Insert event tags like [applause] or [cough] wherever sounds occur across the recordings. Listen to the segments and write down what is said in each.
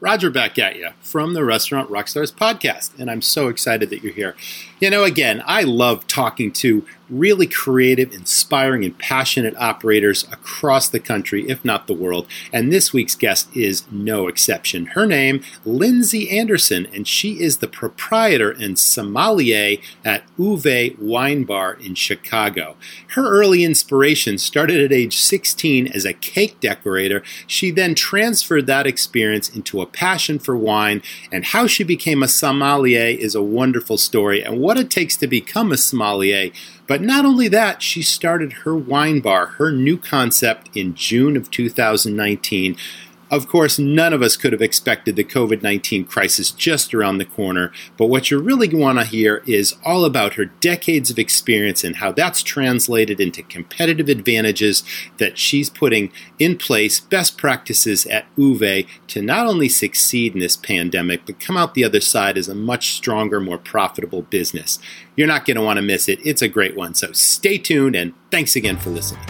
Roger back at you from the Restaurant Rockstars podcast, and I'm so excited that you're here. You know, again, I love talking to really creative, inspiring, and passionate operators across the country, if not the world, and this week's guest is no exception. Her name, Lindsay Anderson, and she is the proprietor and sommelier at Uvae Wine Bar in Chicago. Her early inspiration started at age 16 as a cake decorator. She then transferred that experience into a passion for wine, and how she became a sommelier is a wonderful story, and what it takes to become a sommelier. But not only that, she started her wine bar, her new concept, in June of 2019. Of course, none of us could have expected the COVID 19 crisis just around the corner, but what you really want to hear is all about her decades of experience and how that's translated into competitive advantages that she's putting in place, best practices at Uvae to not only succeed in this pandemic, but come out the other side as a much stronger, more profitable business. You're not going to want to miss it. It's a great one. So stay tuned and thanks again for listening.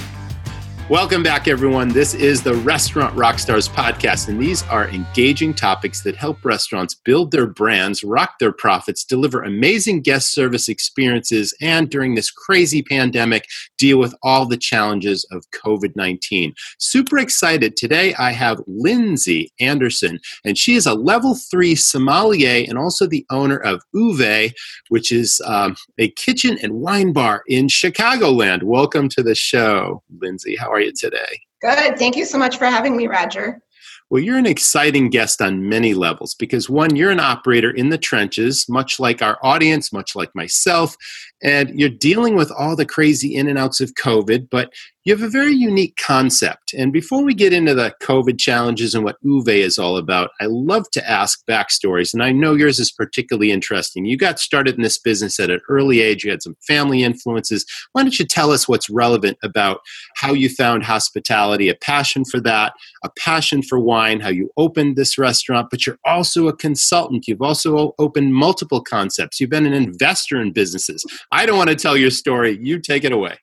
Welcome back, everyone. This is the Restaurant Rockstars podcast, and these are engaging topics that help restaurants build their brands, rock their profits, deliver amazing guest service experiences, and during this crazy pandemic, deal with all the challenges of COVID 19. Super excited. Today, I have Lindsay Anderson, and she is a level three sommelier and also the owner of Uvae, which is um, a kitchen and wine bar in Chicagoland. Welcome to the show, Lindsay. How are are you today? Good. Thank you so much for having me, Roger. Well, you're an exciting guest on many levels because one, you're an operator in the trenches, much like our audience, much like myself, and you're dealing with all the crazy in and outs of COVID, but you have a very unique concept. And before we get into the COVID challenges and what Uvae is all about, I love to ask backstories. And I know yours is particularly interesting. You got started in this business at an early age, you had some family influences. Why don't you tell us what's relevant about how you found hospitality, a passion for that, a passion for wine, how you opened this restaurant, but you're also a consultant. You've also opened multiple concepts. You've been an investor in businesses. I don't want to tell your story. You take it away.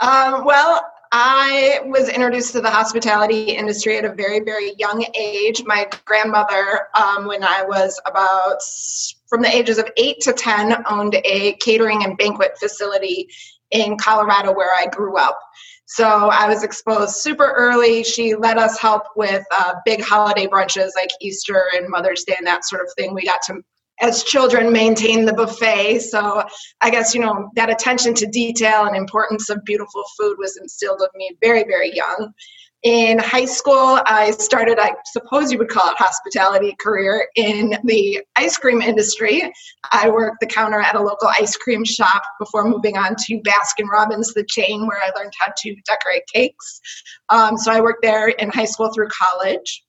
Um, well, I was introduced to the hospitality industry at a very, very young age. My grandmother, um, when I was about from the ages of 8 to 10, owned a catering and banquet facility in Colorado where I grew up. So I was exposed super early. She let us help with uh, big holiday brunches like Easter and Mother's Day and that sort of thing. We got to as children maintain the buffet. So i guess you know that attention to detail and importance of beautiful food was instilled in me very very young. In high school i started i suppose you would call it hospitality career in the ice cream industry. I worked the counter at a local ice cream shop before moving on to baskin robbins the chain where i learned how to decorate cakes. Um, so i worked there in high school through college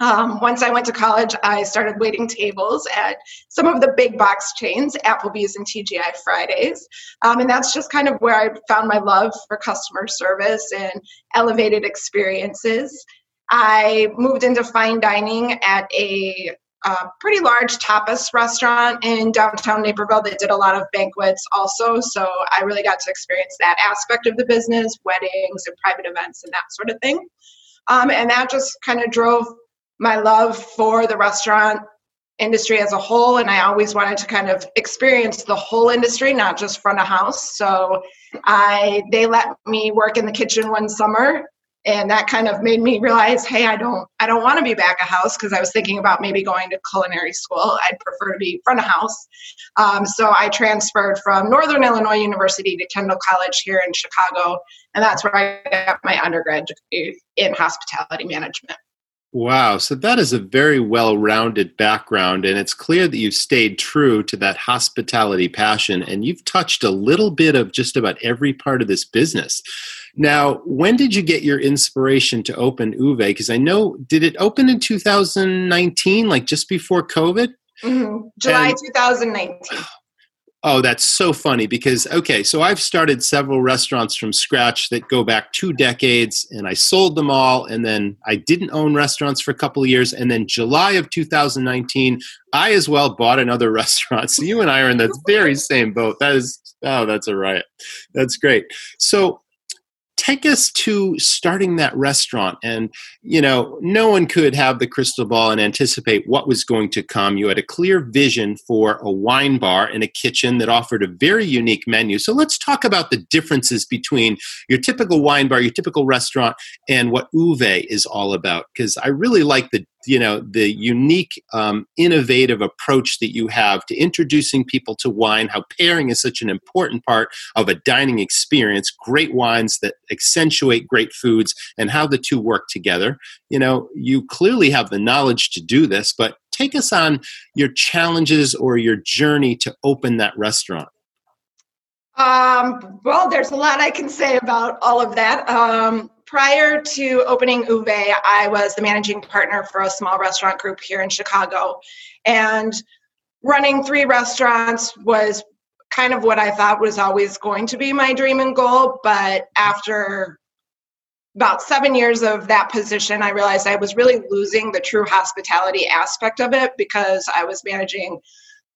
um, once I went to college, I started waiting tables at some of the big box chains, Applebee's and TGI Fridays. Um, and that's just kind of where I found my love for customer service and elevated experiences. I moved into fine dining at a uh, pretty large tapas restaurant in downtown Naperville that did a lot of banquets also. So I really got to experience that aspect of the business, weddings and private events and that sort of thing. Um, and that just kind of drove my love for the restaurant industry as a whole and i always wanted to kind of experience the whole industry not just front of house. So i they let me work in the kitchen one summer and that kind of made me realize hey i don't i don't want to be back of house because i was thinking about maybe going to culinary school. I'd prefer to be front of house. Um, so i transferred from northern illinois university to kendall college here in chicago and that's where i got my undergrad degree in hospitality management Wow. So that is a very well rounded background. And it's clear that you've stayed true to that hospitality passion and you've touched a little bit of just about every part of this business. Now, when did you get your inspiration to open Uvae? Because I know, did it open in 2019, like just before COVID? Mm-hmm. July and, 2019. Oh, that's so funny because, okay, so I've started several restaurants from scratch that go back two decades and I sold them all. And then I didn't own restaurants for a couple of years. And then July of 2019, I as well bought another [laughs] restaurant. So you and I are in the very same boat. That is, oh, that's a riot. That's great. So take us to starting that restaurant and you know no one could have the crystal ball and anticipate what was going to come. You had a clear vision for a wine bar and a kitchen that offered a very unique menu. So let's talk about the differences between your typical wine bar your typical restaurant and what uvae is all about because i really like the you know the unique um, innovative approach that you have to introducing people to wine how pairing is such an important part of a dining experience great wines that accentuate great foods and how the two work together you know you clearly have the knowledge to do this but take us on your challenges or your journey to open that restaurant um, well, there's a lot I can say about all of that. Um, prior to opening Uvae, I was the managing partner for a small restaurant group here in Chicago. And running three restaurants was kind of what I thought was always going to be my dream and goal. But after about seven years of that position, I realized I was really losing the true hospitality aspect of it because I was managing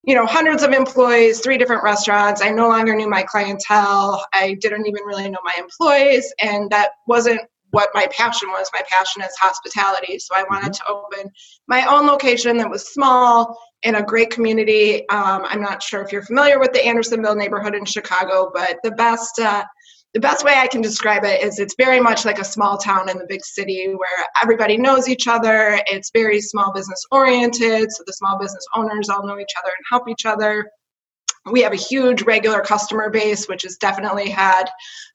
you know hundreds of employees three different restaurants. I no longer knew my clientele. I didn't even really know my employees and that wasn't what my passion was. My passion is hospitality so i wanted mm-hmm. to open my own location that was small in a great community. Um, i'm not sure if you're familiar with the andersonville neighborhood in chicago but the best uh, the best way I can describe it is it's very much like a small town in the big city where everybody knows each other. It's very small business oriented, so the small business owners all know each other and help each other. We have a huge regular customer base, which has definitely had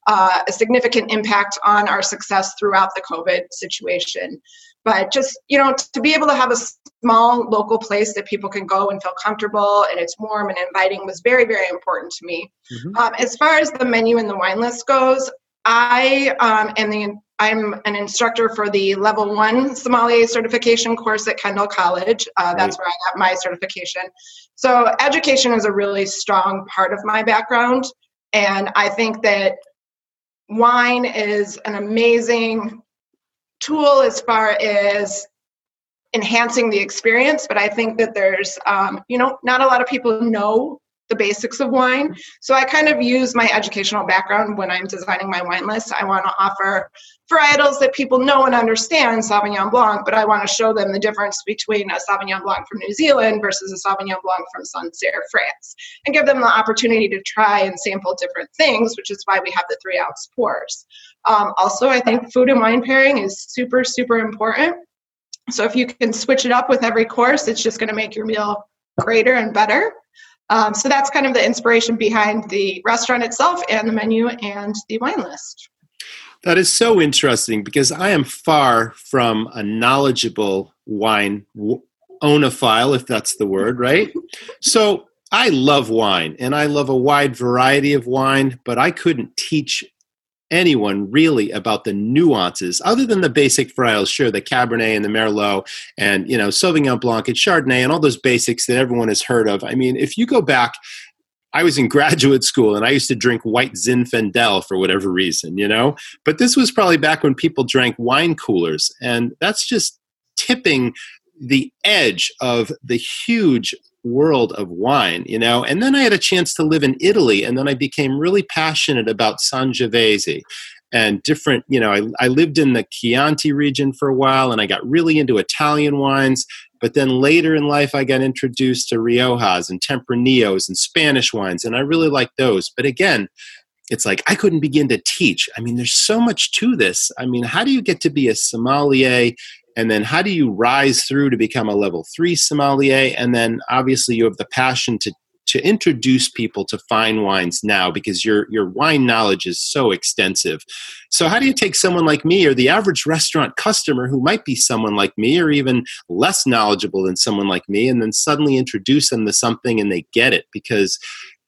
uh, a significant impact on our success throughout the COVID situation but just you know to be able to have a small local place that people can go and feel comfortable and it's warm and inviting was very very important to me mm-hmm. um, as far as the menu and the wine list goes i um, am the i'm an instructor for the level one sommelier certification course at kendall college uh, right. that's where i got my certification so education is a really strong part of my background and i think that wine is an amazing tool as far as enhancing the experience but i think that there's um, you know not a lot of people know the basics of wine. So i kind of use my educational background when i'm designing my wine list. I want to offer varietals that people know and understand sauvignon blanc but i want to show them the difference between a sauvignon blanc from new zealand versus a sauvignon blanc from sancerre france and give them the opportunity to try and sample different things which is why we have the three ounce pours um, also, I think food and wine pairing is super, super important. So if you can switch it up with every course, it's just going to make your meal greater and better. Um, so that's kind of the inspiration behind the restaurant itself and the menu and the wine list. That is so interesting because I am far from a knowledgeable wine oenophile, if that's the word, right? so I love wine and I love a wide variety of wine, but I couldn't teach anyone really about the nuances other than the basic varietals sure the cabernet and the merlot and you know sauvignon blanc and chardonnay and all those basics that everyone has heard of i mean if you go back I was in [laughs] graduate school and I used to drink white Zinfandel for whatever reason, you know? But this was probably back when people drank wine coolers. And that's just tipping the edge of the huge world of wine, you know. And then I had a chance to live in Italy, and then I became really passionate about Sangiovese and different, you know, I, I lived in the Chianti region for a while, and I got really into Italian wines. But then later in life, I got introduced to Riojas and Tempranillos and Spanish wines, and I really like those. But again, it's like I couldn't begin to teach. I mean, there's so much to this. I mean, how do you get to be a sommelier and then how do you rise through to become a level three sommelier and then obviously you have the passion to to introduce people to fine wines now because your your wine knowledge is so extensive. So how do you take someone like me or the average restaurant customer who might be someone like me or even less knowledgeable than someone like me and then suddenly introduce them to something and they get it because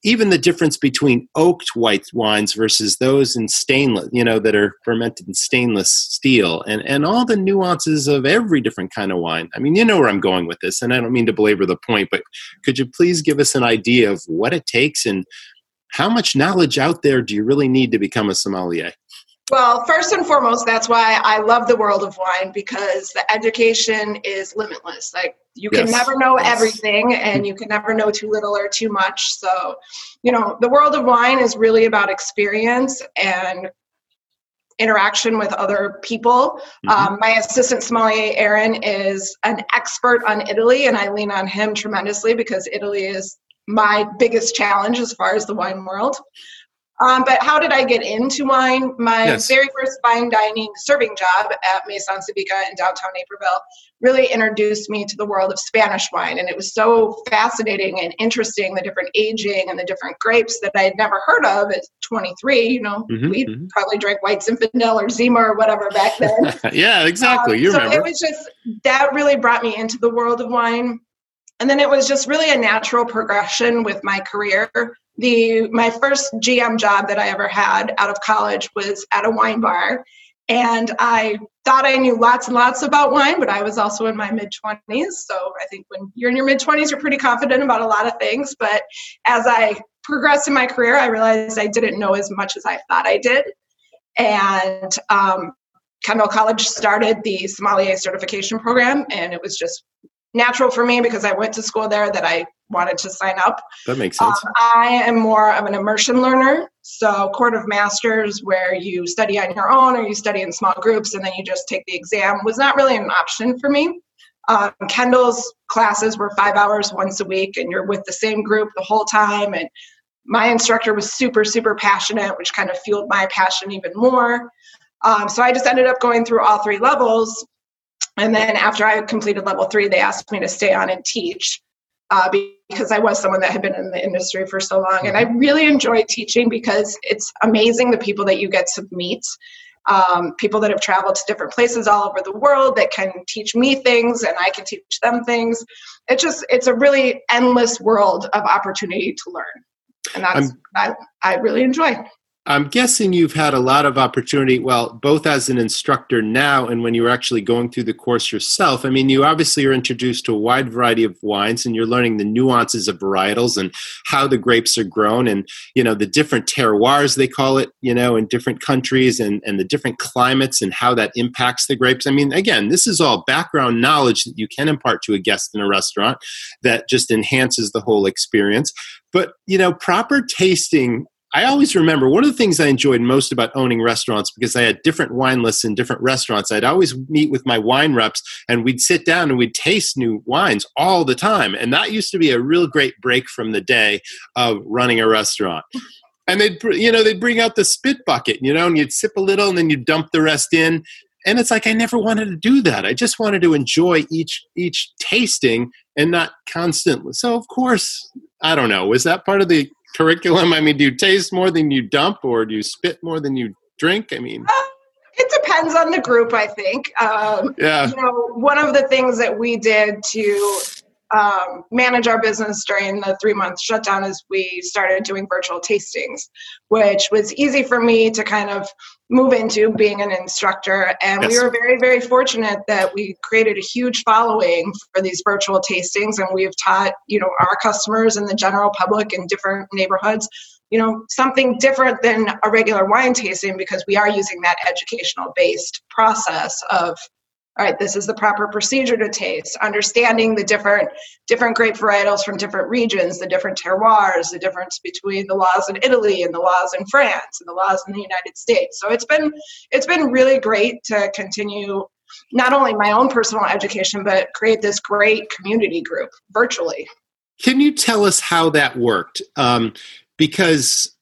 even the difference between oaked white wines versus those in stainless, you know, that are fermented in stainless steel, and and all the nuances of every different kind of wine. I mean, you know where I'm going with this, and I don't mean to belabor the point, but could you please give us an idea of what it takes and how much knowledge out there do you really need to become a sommelier? Well, first and foremost, that's why I love the world of wine because the education is limitless. Like you can yes. never know yes. everything and you can never know too little or too much. So, you know, the world of wine is really about experience and interaction with other people. Mm-hmm. Um, my assistant sommelier, Aaron, is an expert on Italy, and I lean on him tremendously because Italy is my biggest challenge as far as the wine world. Um, but how did I get into wine? My yes. very first fine dining serving job at Meson Sabika in downtown Naperville really introduced me to the world of Spanish wine. And it was so fascinating and interesting the different aging and the different grapes that I had never heard of at 23. You know, mm-hmm, we mm-hmm. probably drank White Zinfandel or Zima or whatever back [laughs] then. yeah, exactly. Um, you so remember. It was just that really brought me into the world of wine. And then it was just really a natural progression with my career the my first GM job that I ever had out of college was at a wine bar. And I thought I knew lots and lots about wine, but I was also in my mid 20s. So I think when you're in your mid 20s, you're pretty confident about a lot of things. But as I progressed in my career, I realized I didn't know as much as I thought I did. And um, Kendall College started the sommelier certification program, and it was just natural for me because I went to school there that I wanted to sign up. That makes sense. Um, I am more of an immersion learner. So, Court of Masters, where you study on your own or you study in small groups and then you just take the exam, was not really an option for me. Um, Kendall's classes were five hours once a week, and you're with the same group the whole time. And my instructor was super, super passionate, which kind of fueled my passion even more. Um, so I just ended up going through all three levels. And then after I completed level three, they asked me to stay on and teach uh, because I was someone that had been in the industry for so long. And I really enjoy teaching because it's amazing the people that you get to meet. Um, people that have traveled to different places all over the world that can teach me things and I can teach them things. It's just, it's a really endless world of opportunity to learn. And that's, I, I really enjoy. I'm guessing you've had a lot of opportunity, well, both as an instructor now and when you were actually going through the course yourself. I mean, you obviously are introduced to a wide variety of wines and you're learning the nuances of varietals and how the grapes are grown and, you know, the different terroirs, they call it, you know, in different countries and, and the different climates and how that impacts the grapes. I mean, again, this is all background knowledge that you can impart to a guest in a restaurant that just enhances the whole experience. But, you know, proper tasting I always remember one of the things I enjoyed most about owning restaurants because I had different wine lists in different restaurants. I'd always meet with my wine reps and we'd sit down and we'd taste new wines all the time. And that used to be a real great break from the day of running a restaurant. And they'd, you know, they'd bring out the spit bucket, you know, and you'd sip a little and then you'd dump the rest in. And it's like I never wanted to do that. I just wanted to enjoy each each tasting and not constantly. So of course, I don't know. Was that part of the curriculum? I mean, do you taste more than you dump, or do you spit more than you drink? I mean, uh, it depends on the group. I think. Um, yeah. You know, one of the things that we did to um, manage our business during the three month shutdown is we started doing virtual tastings, which was easy for me to kind of move into being an instructor. And yes. we were very, very fortunate that we created a huge following for these virtual tastings. And we've taught, you know, our customers and the general public in different neighborhoods, you know, something different than a regular wine tasting because we are using that educational based process of all right this is the proper procedure to taste. Understanding the different different grape varietals from different regions the different terroirs the difference between the laws in italy and the laws in france and the laws in the united states. So it's been it's been really great to continue not only my own personal education but create this great community group virtually. Can you tell us how that worked? Um, because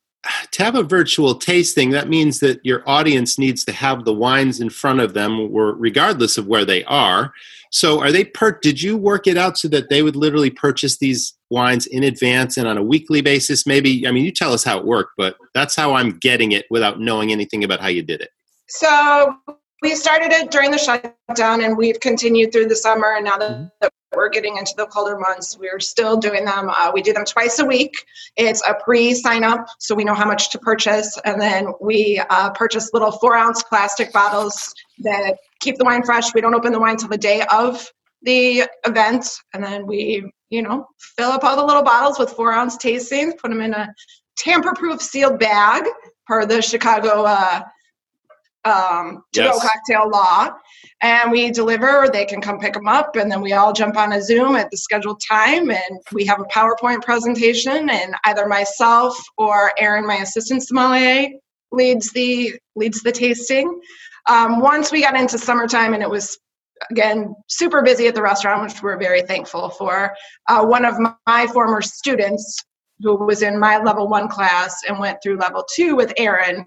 to have a virtual tasting, that means that your audience needs to have the wines in front of them, regardless of where they are. So, are they per? Did you work it out so that they would literally purchase these wines in advance and on a weekly basis? Maybe. I mean, you tell us how it worked, but that's how I'm getting it without knowing anything about how you did it. So we started it during the shutdown, and we've continued through the summer. And now that mm-hmm we're getting into the colder months, we're still doing them. Uh, we do them twice a week. It's a pre sign up, so we know how much to purchase. And then we uh, purchase little four ounce plastic bottles that keep the wine fresh. We don't open the wine till the day of the event. And then we, you know, fill up all the little bottles with four ounce tastings, put them in a tamper proof sealed bag per the Chicago uh, um, to go cocktail law. And we deliver, they can come pick them up, and then we all jump on a Zoom at the scheduled time, and we have a PowerPoint presentation, and either myself or Aaron, my assistant sommelier, leads the leads the tasting. Um, once we got into summertime, and it was again super busy at the restaurant, which we're very thankful for. Uh, one of my former students, who was in my level one class and went through level two with Aaron,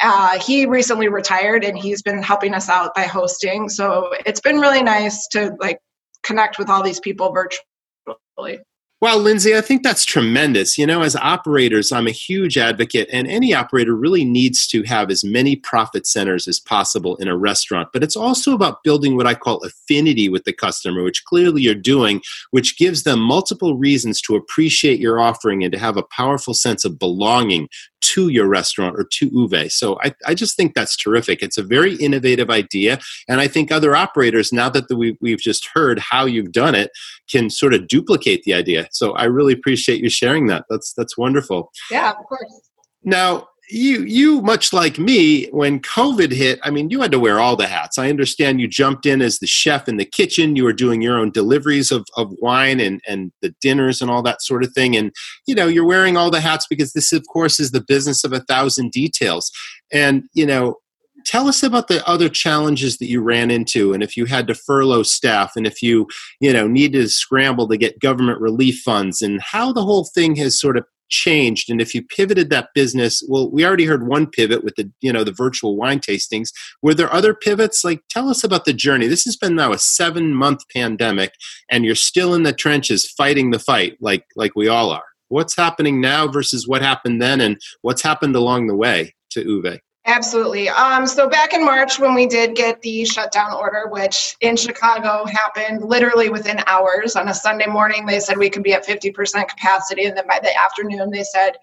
uh, he recently retired and he's been helping us out by hosting. So it's been really nice to like connect with all these people virtually. Well, Lindsay, I think that's tremendous. You know, as operators, I'm a huge advocate, and any operator really needs to have as many profit centers as possible in a restaurant. But it's also about building what I call affinity with the customer, which clearly you're doing, which gives them multiple reasons to appreciate your offering and to have a powerful sense of belonging to your restaurant or to Uvae. So I, I just think that's terrific. It's a very innovative idea. And I think other operators, now that the, we, we've just heard how you've done it, can sort of duplicate the idea. So I really appreciate you sharing that. That's, that's wonderful. Yeah, of course. Now, you you much like me when covid hit i mean you had to wear all the hats. I understand you jumped in as the chef in the kitchen. You were doing your own deliveries of, of wine and and the dinners and all that sort of thing. And you know you're wearing all the hats because this of course is the business of a thousand details. And you know tell us about the other challenges that you ran into and if you had to furlough staff and if you you know needed to scramble to get government relief funds and how the whole thing has sort of changed. And if you pivoted that business well we already heard one pivot with the you know the virtual wine tastings. Were there other pivots? Like tell us about the journey. This has been now a seven month pandemic and you're still in the trenches fighting the fight like like we all are. What's happening now versus what happened then and what's happened along the way to uvae Absolutely. Um, so back in March, when we did get the shutdown order, which in Chicago happened literally within hours, on a Sunday morning, they said we could be at 50% capacity. And then by the afternoon, they said,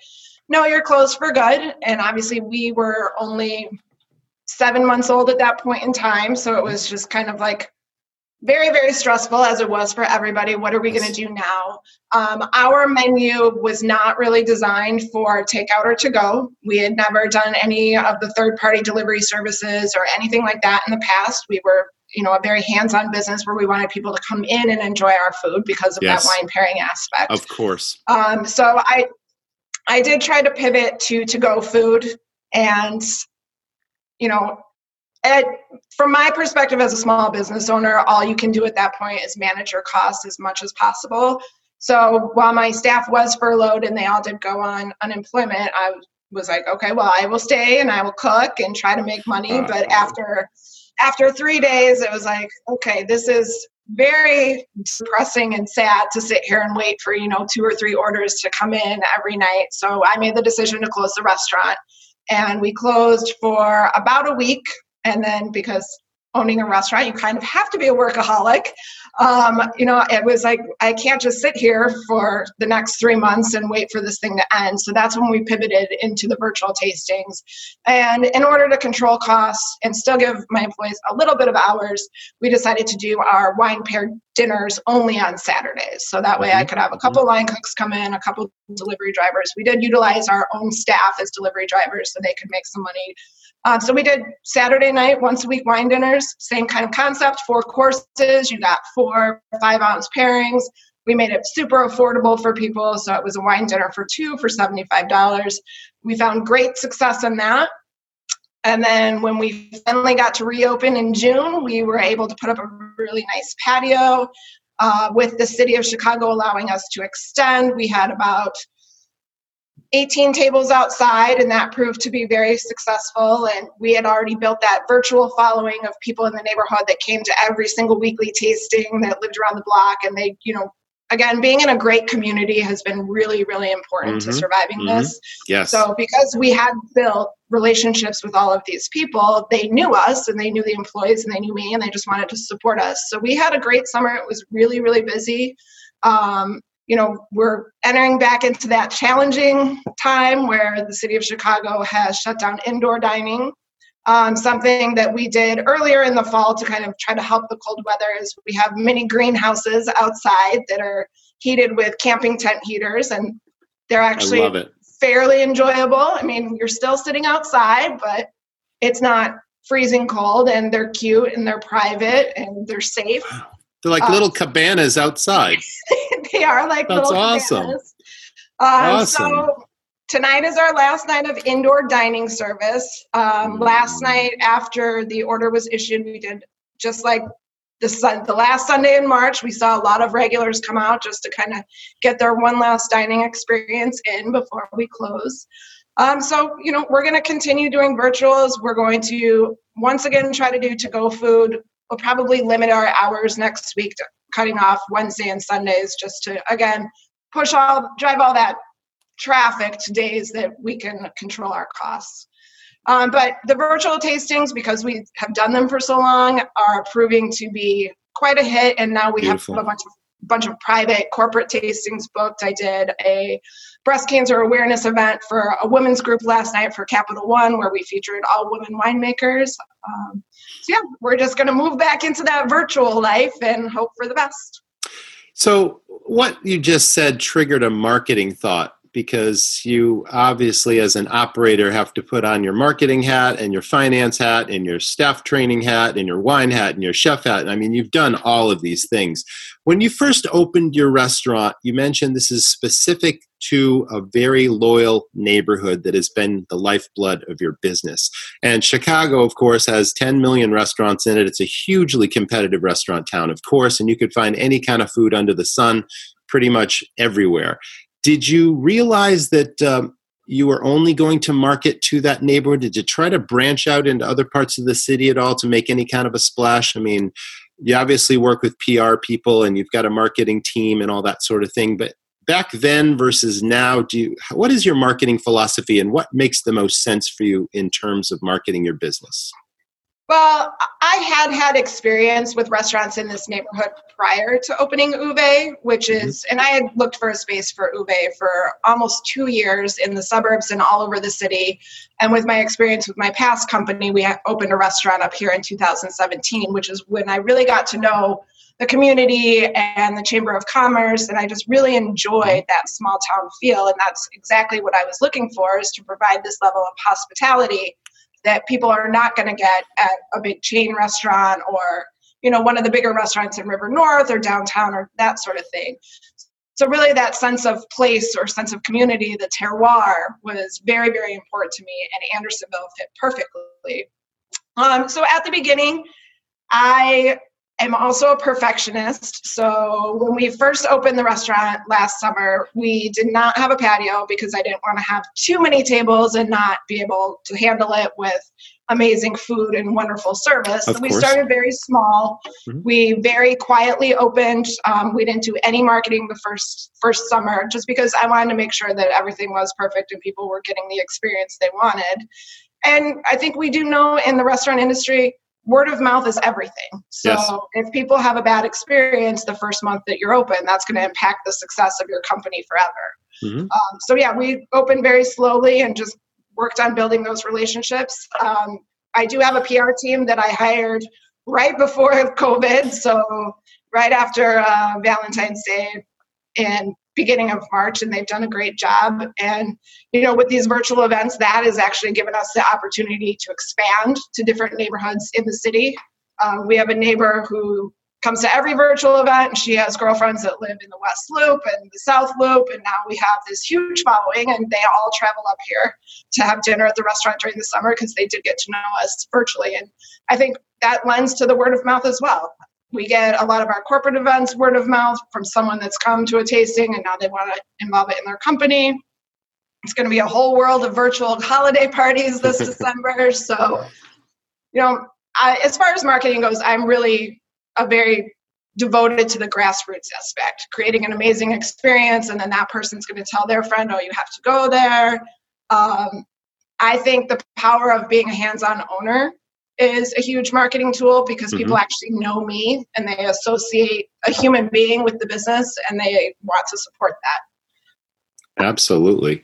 no, you're closed for good. And obviously, we were only seven months old at that point in time. So it was just kind of like, very very stressful as it was for everybody. What are we going to do now? Um, our menu was not really designed for takeout or to go we had never done any of the third party delivery services or anything like that in the past. We were you know a very hands-on business where we wanted people to come in and enjoy our food because of yes. that wine pairing aspect. Of course. Um, so i i did try to pivot to to go food and you know at, from my perspective as a small business owner, all you can do at that point is manage your costs as much as possible. So while my staff was furloughed and they all did go on unemployment, I was like, okay, well, I will stay and I will cook and try to make money. Uh, but after after three days, it was like, okay, this is very depressing and sad to sit here and wait for you know two or three orders to come in every night. So I made the decision to close the restaurant, and we closed for about a week and then because owning a restaurant you kind of have to be a workaholic. Um, you know it was like i can't just sit here for the next three months and wait for this thing to end. So that's when we pivoted into the virtual tastings. And in order to control costs and still give my employees a little bit of hours we decided to do our wine paired dinners only on saturdays. So that way i mm-hmm. could have a couple line cooks come in a couple delivery drivers. We did utilize our own staff as delivery drivers so they could make some money uh, so we did Saturday night, once a week wine dinners, same kind of concept, four courses. You got four five ounce pairings. We made it super affordable for people. So it was a wine dinner for two for $75. We found great success in that. And then when we finally got to reopen in June, we were able to put up a really nice patio uh, with the city of Chicago allowing us to extend. We had about 18 tables outside, and that proved to be very successful. And we had already built that virtual following of people in the neighborhood that came to every single weekly tasting that lived around the block. And they, you know, again, being in a great community has been really, really important mm-hmm. to surviving mm-hmm. this. Yes. So, because we had built relationships with all of these people, they knew us and they knew the employees and they knew me and they just wanted to support us. So, we had a great summer. It was really, really busy. Um, you know, we're entering back into that challenging time where the city of Chicago has shut down indoor dining. Um, something that we did earlier in the fall to kind of try to help the cold weather is we have mini greenhouses outside that are heated with camping tent heaters, and they're actually fairly enjoyable. I mean, you're still sitting outside, but it's not freezing cold, and they're cute and they're private and they're safe. They're like little um, cabanas outside. [laughs] they are like That's little awesome. Cabanas. Um, awesome. So tonight is our last night of indoor dining service. Um, last mm. night, after the order was issued, we did just like the, sun, the last Sunday in March. We saw a lot of regulars come out just to kind of get their one last dining experience in before we close. Um, so, you know, we're going to continue doing virtuals. We're going to once again try to do to go food We'll probably limit our hours next week to cutting off Wednesday and Sundays just to, again, push all, drive all that traffic to days that we can control our costs. Um, but the virtual tastings, because we have done them for so long, are proving to be quite a hit. And now we Beautiful. have a bunch of bunch of private corporate tastings booked. I did a breast cancer awareness event for a women's group last night for Capital One, where we featured all women winemakers. Um, so yeah, we're just going to move back into that virtual life and hope for the best. So, what you just said triggered a marketing thought because you obviously, as an operator, have to put on your marketing hat and your finance hat and your staff training hat and your wine hat and your chef hat. I mean, you've done all of these things. When you first opened your restaurant, you mentioned this is specific to a very loyal neighborhood that has been the lifeblood of your business. And Chicago, of course, has 10 million restaurants in it. It's a hugely competitive restaurant town, of course, and you could find any kind of food under the sun pretty much everywhere. Did you realize that um, you were only going to market to that neighborhood? Did you try to branch out into other parts of the city at all to make any kind of a splash? I mean, you obviously work with PR people and you've got a marketing team and all that sort of thing, but back then versus now, do you, what is your marketing philosophy and what makes the most sense for you in terms of marketing your business? Well, I had had experience with restaurants in this neighborhood prior to opening Uvae, which mm-hmm. is, and I had looked for a space for Uvae for almost two years in the suburbs and all over the city. And with my experience with my past company, we opened a restaurant up here in 2017, which is when I really got to know the community and the Chamber of Commerce. And I just really enjoyed that small town feel. And that's exactly what I was looking for is to provide this level of hospitality that people are not going to get at a big chain restaurant or you know one of the bigger restaurants in river north or downtown or that sort of thing. So really that sense of place or sense of community the terroir was very very important to me and andersonville fit perfectly. Um, so at the beginning i am also a perfectionist. So when we first opened the restaurant last summer, we did not have a patio because I didn't want to have too many tables and not be able to handle it with amazing food and wonderful service. Of so we started very small. Mm-hmm. We very quietly opened. Um, we didn't do any marketing the first first summer just because I wanted to make sure that everything was perfect and people were getting the experience they wanted. And I think we do know in the restaurant industry word of mouth is everything. So yes. if people have a bad experience the first month that you're open, that's going to impact the success of your company forever. Mm-hmm. Um, so yeah, we opened very slowly and just worked on building those relationships. Um, I do have a PR team that I hired right before [laughs] COVID, so right after uh, Valentine's Day, and beginning of March, and they've done a great job. And, you know, with these virtual events, that has actually given us the opportunity to expand to different neighborhoods in the city. Uh, we have a neighbor who comes to every virtual event, she has girlfriends that live in the West Loop and the South Loop, and now we have this huge following, and they all travel up here to have dinner at the restaurant during the summer because they did get to know us virtually. And I think that lends to the word of mouth as well we get a lot of our corporate events word of mouth from someone that's come to a tasting and now they want to involve it in their company. It's going to be a whole world of virtual holiday parties this [laughs] December. So, you know, I, as far as marketing goes, I'm really a very devoted to the grassroots aspect, creating an amazing experience, and then that person's going to tell their friend, "Oh, you have to go there." Um, I think the power of being a hands-on owner is a huge marketing tool because mm-hmm. people actually know me and they associate a human being with the business and they want to support that. Absolutely.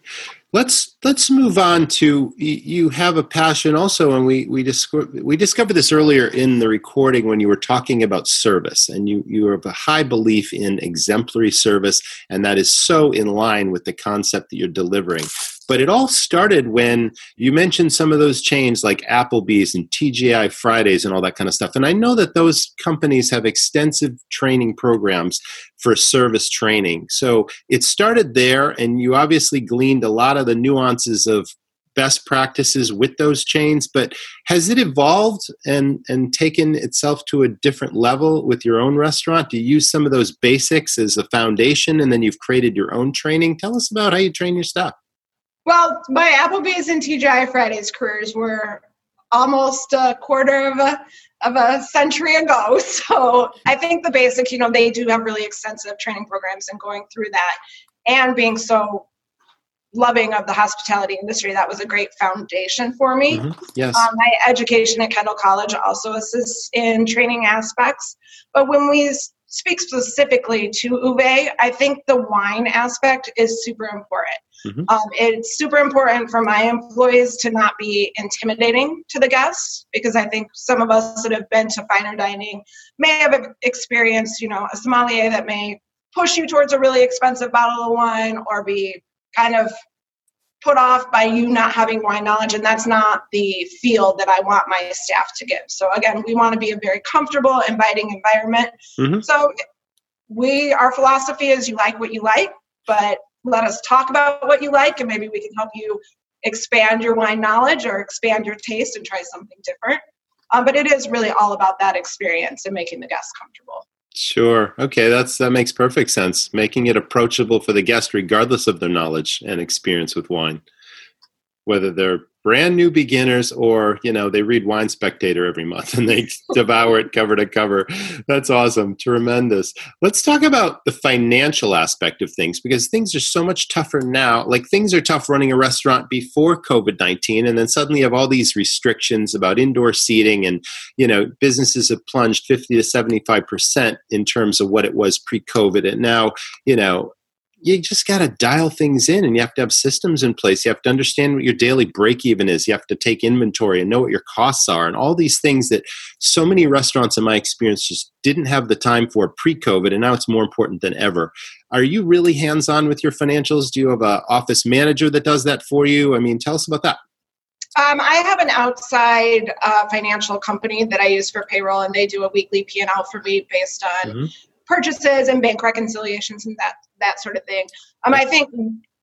Let's let's move on to you have a passion also, and we we discovered we discovered this earlier in the recording when you were talking about service, and you you have a high belief in exemplary service, and that is so in line with the concept that you're delivering. But it all started when you mentioned some of those chains like Applebee's and TGI Fridays and all that kind of stuff. And I know that those companies have extensive training programs for service training. So it started there, and you obviously gleaned a lot of the nuances of best practices with those chains but has it evolved and and taken itself to a different level with your own restaurant do you use some of those basics as a foundation and then you've created your own training tell us about how you train your staff well, my Applebee's and TGI Fridays careers were almost a quarter of a of a century ago. [laughs] So I think the basics, you know, they do have really extensive training programs and going through that and being so loving of the hospitality industry, that was a great foundation for me. Mm-hmm. Yes. Um, my education at Kendall College also assists in training aspects. But when we speak specifically to Uvae, I think the wine aspect is super important. Mm-hmm. Um, it's super important for my employees to not be intimidating to the guests because I think some of us that have been to finer dining may have experienced, you know, a sommelier that may push you towards a really expensive bottle of wine or be kind of put off by you not having wine knowledge and that's not the feel that i want my staff to give. So again we want to be a very comfortable inviting environment. Mm-hmm. so we our philosophy is you like what you like but let us talk about what you like and maybe we can help you expand your wine knowledge or expand your taste and try something different. Um, but it is really all about that experience and making the guests comfortable Sure. Okay, that's that makes perfect sense. Making it approachable for the guest regardless of their knowledge and experience with wine. Whether they're brand new beginners or you know they read wine spectator every month [laughs] and they [laughs] devour it cover to cover. That's awesome. Tremendous. Let's talk about the financial aspect of things because things are so much tougher now. Like things are tough running a restaurant before covid-19 and then suddenly you have all these restrictions about indoor seating and you know businesses have plunged 50 to 75% in terms of what it was pre-covid and now you know you just got to dial things in and you have to have systems in place. You have to understand what your daily break even is. You have to take inventory and know what your costs are and all these things that so many restaurants, in my experience, just didn't have the time for pre COVID. And now it's more important than ever. Are you really hands on with your financials? Do you have an office manager that does that for you? I mean, tell us about that. Um, I have an outside uh, financial company that I use for payroll, and they do a weekly P and L for me based on mm-hmm. Purchases and bank reconciliations and that that sort of thing. Um, I think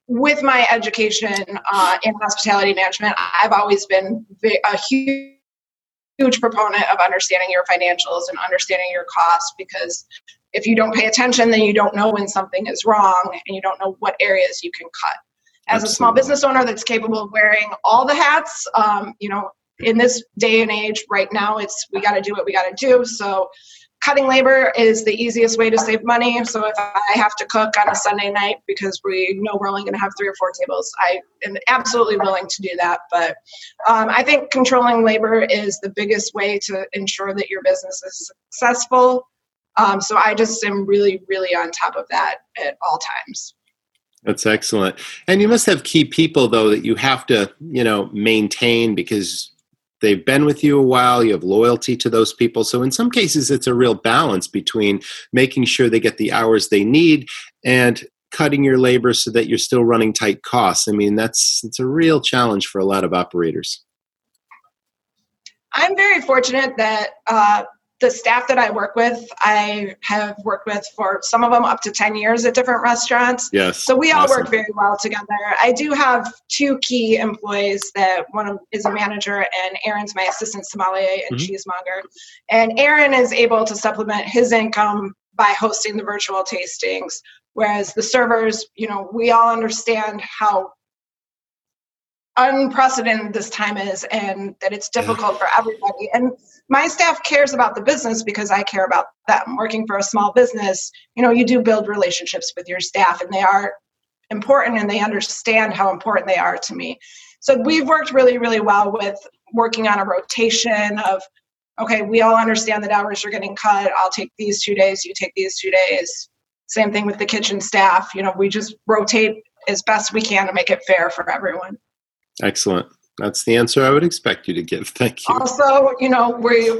with my education uh, in hospitality management, I've always been a huge huge proponent of understanding your financials and understanding your costs because if you don't pay attention then you don't know when something is wrong and you don't know what areas you can cut as Absolutely. a small business owner that's capable of wearing all the hats um, you know in this day and age right now it's we got to do what we got to do so cutting labor is the easiest way to save money. So if I have to cook on a Sunday night because we know we're only going to have three or four tables, I am absolutely willing to do that. But um, I think controlling labor is the biggest way to ensure that your business is successful. Um, so I just am really, really on top of that at all times. That's excellent. And you must have key people though that you have to, you know, maintain because they've been with you a while you have loyalty to those people. So in some cases it's a real balance between making sure they get the hours they need and cutting your labor so that you're still running tight costs. I mean that's it's a real challenge for a lot of operators. I'm very fortunate that uh, the staff that I work with, I have worked with for some of them up to 10 years at different restaurants. Yes. So we all awesome. work very well together. I do have two key employees that one is a manager and Aaron's my assistant sommelier and mm-hmm. cheesemonger. And Aaron is able to supplement his income by hosting the virtual tastings. Whereas the servers, you know, we all understand how unprecedented this time is and that it's difficult for everybody. And my staff cares about the business because i care about them working for a small business. You know you do build relationships with your staff and they are important and they understand how important they are to me. So we've worked really really well with working on a rotation of okay we all understand that hours are getting cut. I'll take these two days you take these two days. Same thing with the kitchen staff. You know we just rotate as best we can to make it fair for everyone Excellent. That's the answer I would expect you to give. [laughs] Thank you. Also, you know, we,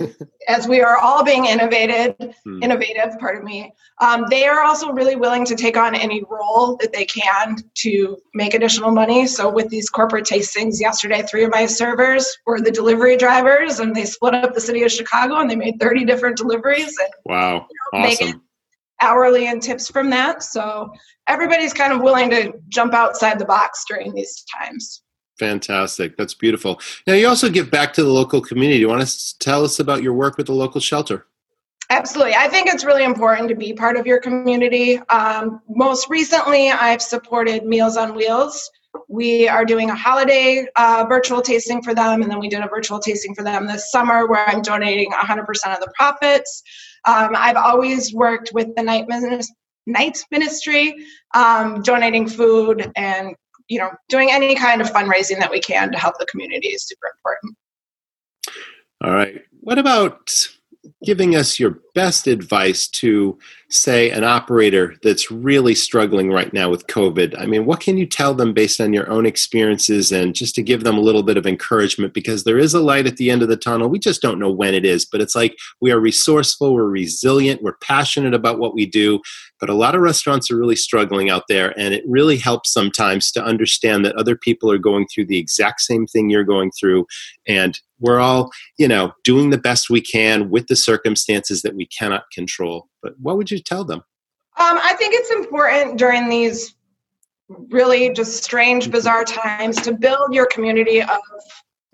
as we are all being innovated, hmm. innovative, pardon me, um, they are also really willing to take on any role that they can to make additional money. So, with these corporate tastings yesterday, three of my servers were the delivery drivers, and they split up the city of Chicago, and they made thirty different deliveries. And, wow, you know, awesome! hourly and tips from that. So everybody's kind of willing to jump outside the box during these times. Fantastic. That's beautiful. Now, you also give back to the local community. You want to tell us about your work with the local shelter? Absolutely. I think it's really important to be part of your community. Um, most recently, I've supported Meals on Wheels. We are doing a holiday uh, virtual tasting for them, and then we did a virtual tasting for them this summer where I'm donating 100% of the profits. Um, I've always worked with the night, night ministry, um, donating food and you know, doing any kind of fundraising that we can to help the community is super important. All right. What about giving us your best advice to say an operator that's really struggling right now with covid? I mean what can you tell them based on your own experiences and just to give them a little bit of encouragement? Because there is a light at the end of the tunnel. We just don't know when it is but it's like we are resourceful we're resilient we're passionate about what we do but a lot of restaurants are really struggling out there and it really helps sometimes to understand that other people are going through the exact same thing you're going through and we're all you know doing the best we can with the circumstances that we cannot control but what would you tell them um, i think it's important during these really just strange mm-hmm. bizarre times to build your community of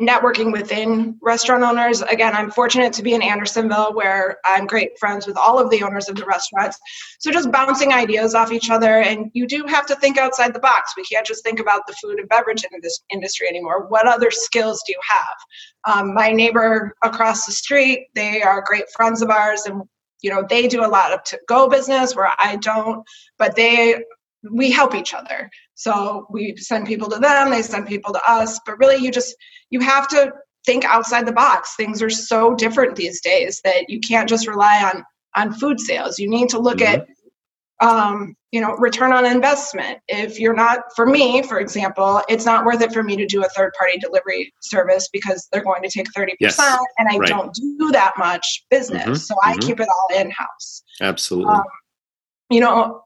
networking within restaurant owners. Again, I'm fortunate to be in Andersonville where I'm great friends with all of the owners of the restaurants. So just bouncing ideas off each other. And you do have to think outside the box. We can't just think about the food and beverage in this industry anymore. What other skills do you have? Um, my neighbor across the street, they are great friends of ours and you know they do a lot of to go business where i don't but they we help each other. So we send people to them they send people to us but really you just you have to think outside the box. Things are so different these days that you can't just rely on on food sales. You need to look mm-hmm. at um, you know return on investment if you're not for me for example it's not worth it for me to do a third party delivery service because they're going to take 30% yes. and i right. don't do that much business mm-hmm. so i mm-hmm. keep it all in house absolutely um, you know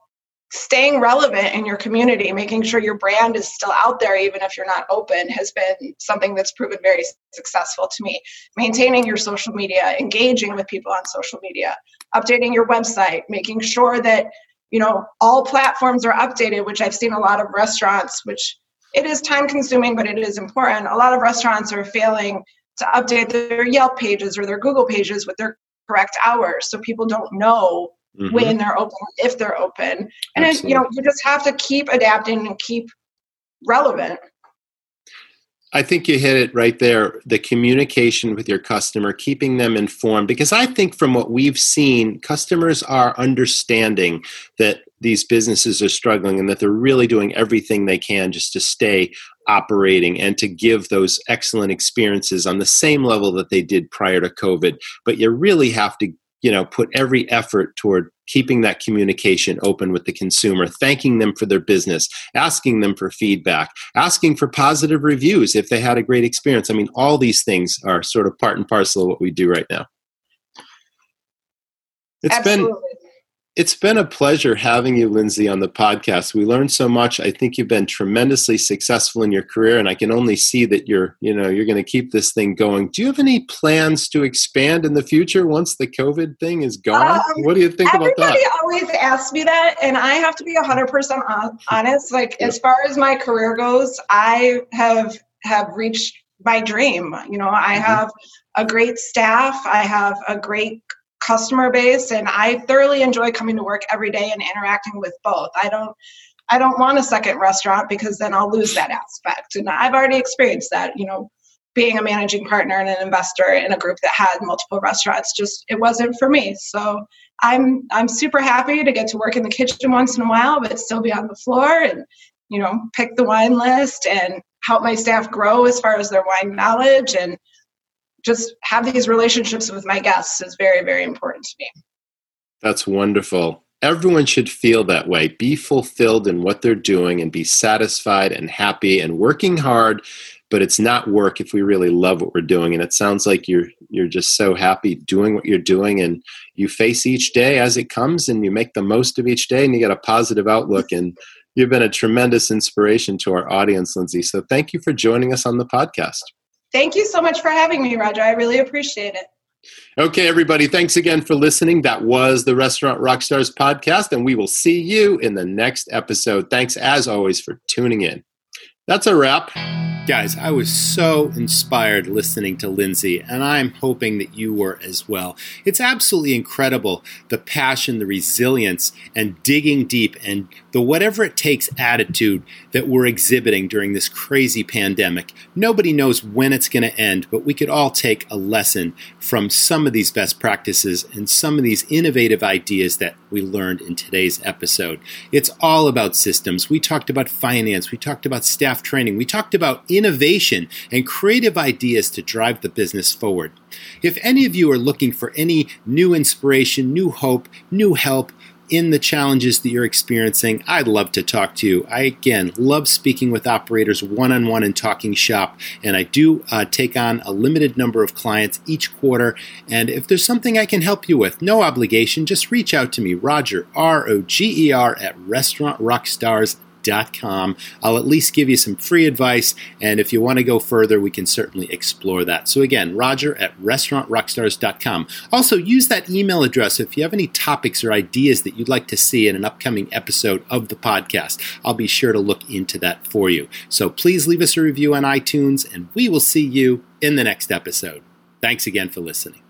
staying relevant in your community, making sure your brand is still out there even if you're not open has been something that's proven very successful to me. Maintaining your social media, engaging with people on social media, updating your website, making sure that you know all platforms are updated, which I've seen a lot of restaurants which it is time consuming but it is important. A lot of restaurants are failing to update their Yelp pages or their Google pages with their correct hours so people don't know mm-hmm. when they're open, if they're open. And then, you know, you just have to keep adapting and keep relevant. I think you hit it right there the communication with your customer, keeping them informed. Because I think from what we've seen, customers are understanding that these businesses are struggling and that they're really doing everything they can just to stay operating and to give those excellent experiences on the same level that they did prior to COVID. But you really have to you know put every effort toward keeping that communication open with the consumer thanking them for their business asking them for feedback asking for positive reviews if they had a great experience i mean all these things are sort of part and parcel of what we do right now It's Absolutely. been it's been a pleasure having you, Lindsay, on the podcast. We learned so much. I think you've been tremendously successful in your career, and I can only see that you're, you know, you're going to keep this thing going. Do you have any plans to expand in the future once the COVID thing is gone? Um, what do you think about that? Everybody always asks me that, and I have to be 100% honest. Like, as far as my career goes, I have have reached my dream. You know, I mm-hmm. have a great staff. I have a great customer base and I thoroughly enjoy coming to work every day and interacting with both. I don't I don't want a second restaurant because then I'll lose that aspect. And I've already experienced that, you know, being a managing partner and an investor in a group that had multiple restaurants just it wasn't for me. So I'm I'm super happy to get to work in the kitchen once in a while, but still be on the floor and you know pick the wine list and help my staff grow as far as their wine knowledge and just have these relationships with my guests is very very important to me. That's wonderful. Everyone should feel that way. Be fulfilled in what they're doing and be satisfied and happy and working hard but it's not work if we really love what we're doing and it sounds like you're you're just so happy doing what you're doing and you face each day as it comes and you make the most of each day and you get a positive outlook and you've been a tremendous inspiration to our audience lindsay so thank you for joining us on the podcast thank you so much for having me roger i really appreciate it Okay, everybody, thanks again for listening. That was the Restaurant Rockstars podcast, and we will see you in the next episode. Thanks, as always, for tuning in. That's a wrap. Guys, I was so inspired listening to Lindsay, and I'm hoping that you were as well. It's absolutely incredible the passion, the resilience, and digging deep, and the whatever it takes attitude that we're exhibiting during this crazy pandemic. Nobody knows when it's going to end, but we could all take a lesson from some of these best practices and some of these innovative ideas that we learned in today's episode. It's all about systems. We talked about finance, we talked about staff training, we talked about innovation and creative ideas to drive the business forward. If any of you are looking for any new inspiration, new hope, new help, in the challenges that you're experiencing, I'd love to talk to you. I, again, love speaking with operators one on one and talking shop. And I do uh, take on a limited number of clients each quarter. And if there's something I can help you with, no obligation, just reach out to me, Roger, R O G E R, at restaurantrockstars.com I'll at least give you some free advice, and if you want to go further, we can certainly explore that. So again, Roger at restaurantrockstars.com. Also, use that email address if you have any topics or ideas that you'd like to see in an upcoming episode of the podcast. I'll be sure to look into that for you. So please leave us a review on iTunes, and we will see you in the next episode. Thanks again for listening.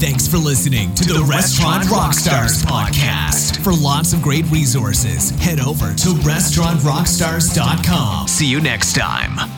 Thanks for listening to, to the, the, Restaurant, Rockstars, Rockstars podcast. For lots of great resources, head over to restaurantrockstars.com. See you next time.